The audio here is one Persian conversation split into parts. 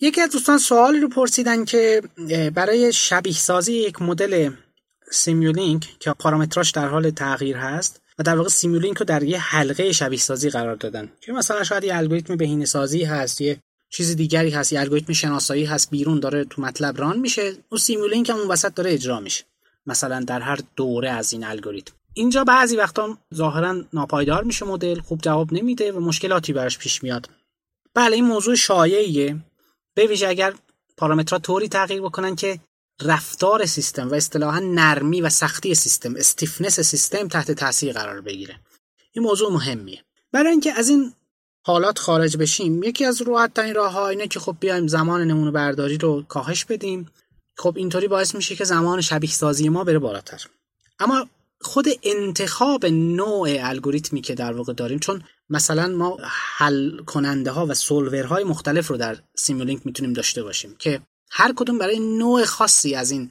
یکی از دوستان سوالی رو پرسیدن که برای شبیه سازی یک مدل Simulink که پارامتراش در حال تغییر هست و در واقع Simulink رو در یه حلقه شبیه سازی قرار دادن. که مثلا شاید یه الگوریتم بهینه سازی هست یه چیز دیگری هست یه الگوریتم شناسایی هست بیرون داره تو MATLAB run میشه اون Simulink هم اون وسط داره اجرا میشه. مثلا در هر دوره از این الگوریتم. اینجا بعضی وقتا ظاهرا ناپایدار میشه مدل خوب جواب نمیده و مشکلاتی براش پیش میاد. بله این موضوع شایعیه. به ویژه اگر پارامترها طوری تغییر بکنن که رفتار سیستم و اصطلاحا نرمی و سختی سیستم استیفنس سیستم تحت تاثیر قرار بگیره. این موضوع مهمیه. برای اینکه از این حالات خارج بشیم یکی از راحت ترین راه ها اینه که خب بیایم زمان نمونه برداری رو کاهش بدیم. خب اینطوری باعث میشه که زمان شبیه سازی ما بره بالاتر. اما خود انتخاب نوع الگوریتمی که در واقع داریم چون مثلا ما حل کننده ها و solver های مختلف رو در Simulink می‌تونیم داشته باشیم که هر کدوم برای نوع خاصی از این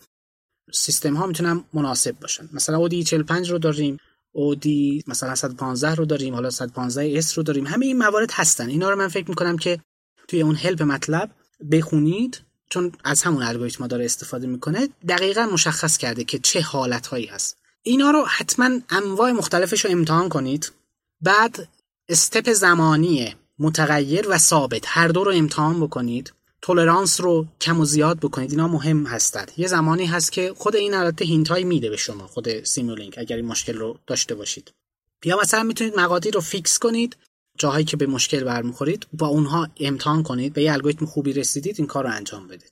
سیستم ها می‌تونن مناسب باشن. مثلا ODE 45 رو داریم ODE مثلا 115 رو داریم حالا 115 s رو داریم همه این موارد هستن. اینا رو من فکر می‌کنم که توی اون help MATLAB بخونید چون از همون الگوریتم داره استفاده می‌کنه دقیقا مشخص کرده که چه حالت هایی هست. اینا رو حتما انواع مختلفش رو امتحان کنید. بعد step زمانی متغیر و ثابت. هر دو رو امتحان بکنید. تولرانس رو کم و زیاد بکنید. اینا مهم هستند یه زمانی هست که خود این البته hint های میده به شما خود Simulink اگر این مشکل رو داشته باشید. یا مثلا می‌تونید مقادیر رو fix کنید جاهایی که به مشکل برمیخورید با اونها امتحان کنید به یه الگوریتم خوبی رسیدید این کار رو انجام بدید.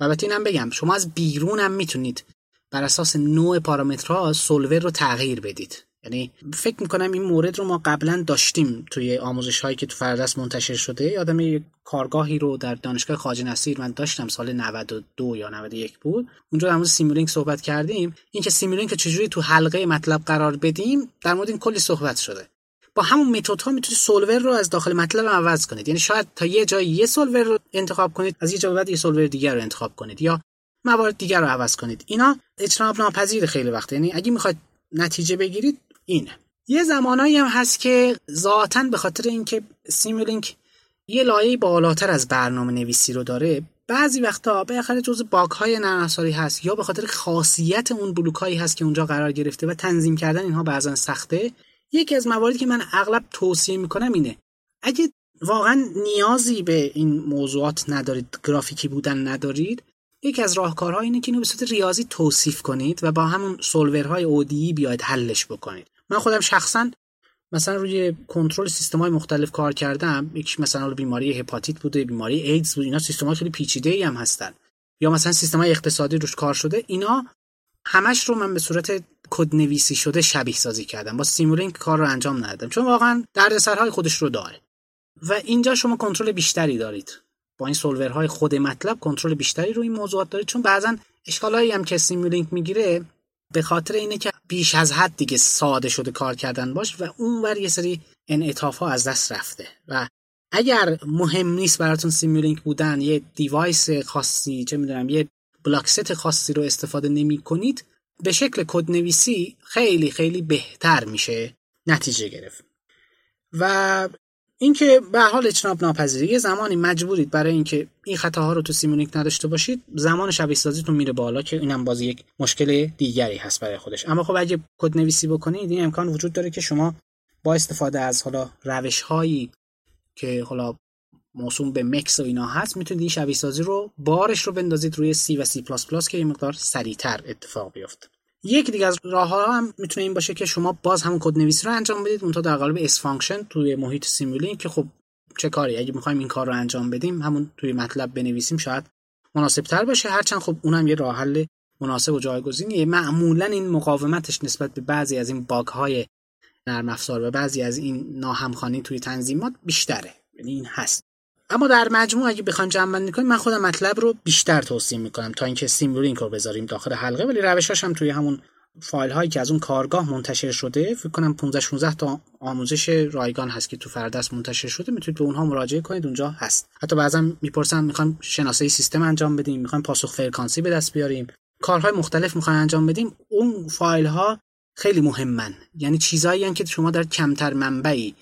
البته اینم بگم شما از بیرون هم می‌تونید بر اساس نوع پارامترها solver رو تغییر بدید. یعنی فکر می‌کنم این مورد رو ما قبلا داشتیم توی آموزش هایی که تو فرادرس منتشر شده. یادم یه کارگاهی رو در دانشگاه خواجه نصیر من داشتم سال 92 یا 91 بود. اونجا در مورد Simulink صحبت کردیم. اینکه Simulink چجوری تو حلقه MATLAB قرار بدیم در مورد این کلی صحبت شده. با همون متد ها می‌تونید solver رو از داخل MATLAB عوض کنید. یعنی شاید تا یه جای یه solver رو انتخاب کنید از یه جای بعد یه solver دیگر رو انتخاب کنید. یا موارد دیگر رو عوض کنید. اینا اجتناب ناپذیر خیلی وقت یعنی اگه می‌خواید نتیجه بگیرید اینه. یه زمانایی هم هست که ذاتا به خاطر اینکه Simulink یه لایه بالاتر از برنامه نویسی رو داره بعضی وقتا به خاطر باگ های نرم هست یا به خاطر خاصیت اون بلوک هایی هست که اونجا قرار گرفته و تنظیم کردن اینها بعضا سخته. یکی از مواردی که من اغلب توصیه می‌کنم اینه اگه واقعا نیازی به این موضوعات ندارید گرافیکی بودن ندارید یکی از راهکارها اینه که اینو به صورت ریاضی توصیف کنید و با همون سولورهای اودی بیاید حلش بکنید. من خودم شخصا مثلا روی کنترل سیستم های مختلف کار کردم. یکی مثلا بیماری هپاتیت بوده بیماری ایدز بود اینا سیستم های خیلی پیچیده ای هم هستن. یا مثلا سیستم های اقتصادی روش کار شده اینا همش رو من به صورت کد نویسی شده شبیه سازی کردم. با Simulink کار رو انجام ندادم. چون واقعا دردسرهای خودش رو داره. و اینجا شما کنترل بیشتری دارید. با این solver های خود MATLAB کنترل بیشتری روی این موضوعات دارید چون بعضا اشکالایی هم که Simulink می‌گیره به خاطر اینه که بیش از حد دیگه ساده شده کار کردن باش و اونور یه سری انعطاف ها از دست رفته. و اگر مهم نیست براتون Simulink بودن یه device خاصی چه می‌دونم یه blockset خاصی رو استفاده نمی کنید به شکل کد نویسی خیلی خیلی بهتر میشه نتیجه گرفت. و اینکه به حال اجتناب ناپذیری یه زمانی مجبورید برای اینکه این خطاها رو تو Simulink نداشته باشید زمان شبیه سازیتون میره بالا که اینم باز یک مشکل دیگری هست برای خودش. اما خب اگه کد نویسی بکنید این امکان وجود داره که شما با استفاده از حالا روش هایی که حالا موسوم به MEX و اینا هست می‌تونید این شبیه سازی رو بارش رو بندازید روی C و C++ که این مقدار سریعتر اتفاق بیفته. یک دیگه از راه ها هم می‌تونه این باشه که شما باز همون کد نویسی رو انجام بدید منتها در قالب S-Function توی محیط Simulink که خب چه کاری؟ اگه می‌خوایم این کار رو انجام بدیم همون توی MATLAB بنویسیم شاید مناسب تر باشه. هرچند خب اونم یه راه حل مناسب و جایگزینیه. معمولا این مقاومتش نسبت به بعضی از این bug های نرم افزار و بعضی از این ناهمخوانی توی تنظیمات بیشتره. یعنی این هست. اما در مجموع اگه بخوایم جمع بندی کنیم من خودم MATLAB رو بیشتر توصیه می‌کنم تا اینکه Simulink رو بذاریم داخل حلقه ولی روشاش هم توی همون فایل هایی که از اون کارگاه منتشر شده فکر کنم 15 16 تا آموزش رایگان هست که تو فرادرس منتشر شده می‌تونید به اونها مراجعه کنید اونجا هست. حتی بعضا می‌پرسن می‌خوایم شناسایی سیستم انجام بدیم می‌خوایم پاسخ فرکانسی به دست بیاریم. کارهای مختلف می‌خوایم انجام بدیم. اون فایل ها خیلی مهمن. یعنی چیزایی که شما در کمتر منبعی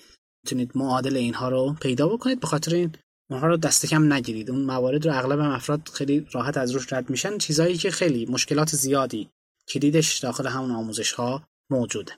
می‌تونید معادل اینها رو پیدا بکنید. به خاطر این اونها رو دست کم نگیرید. اون موارد رو اغلب افراد خیلی راحت از روش رد میشن. چیزایی که خیلی مشکلات زیادی کلیدش داخل همون آموزش ها موجوده.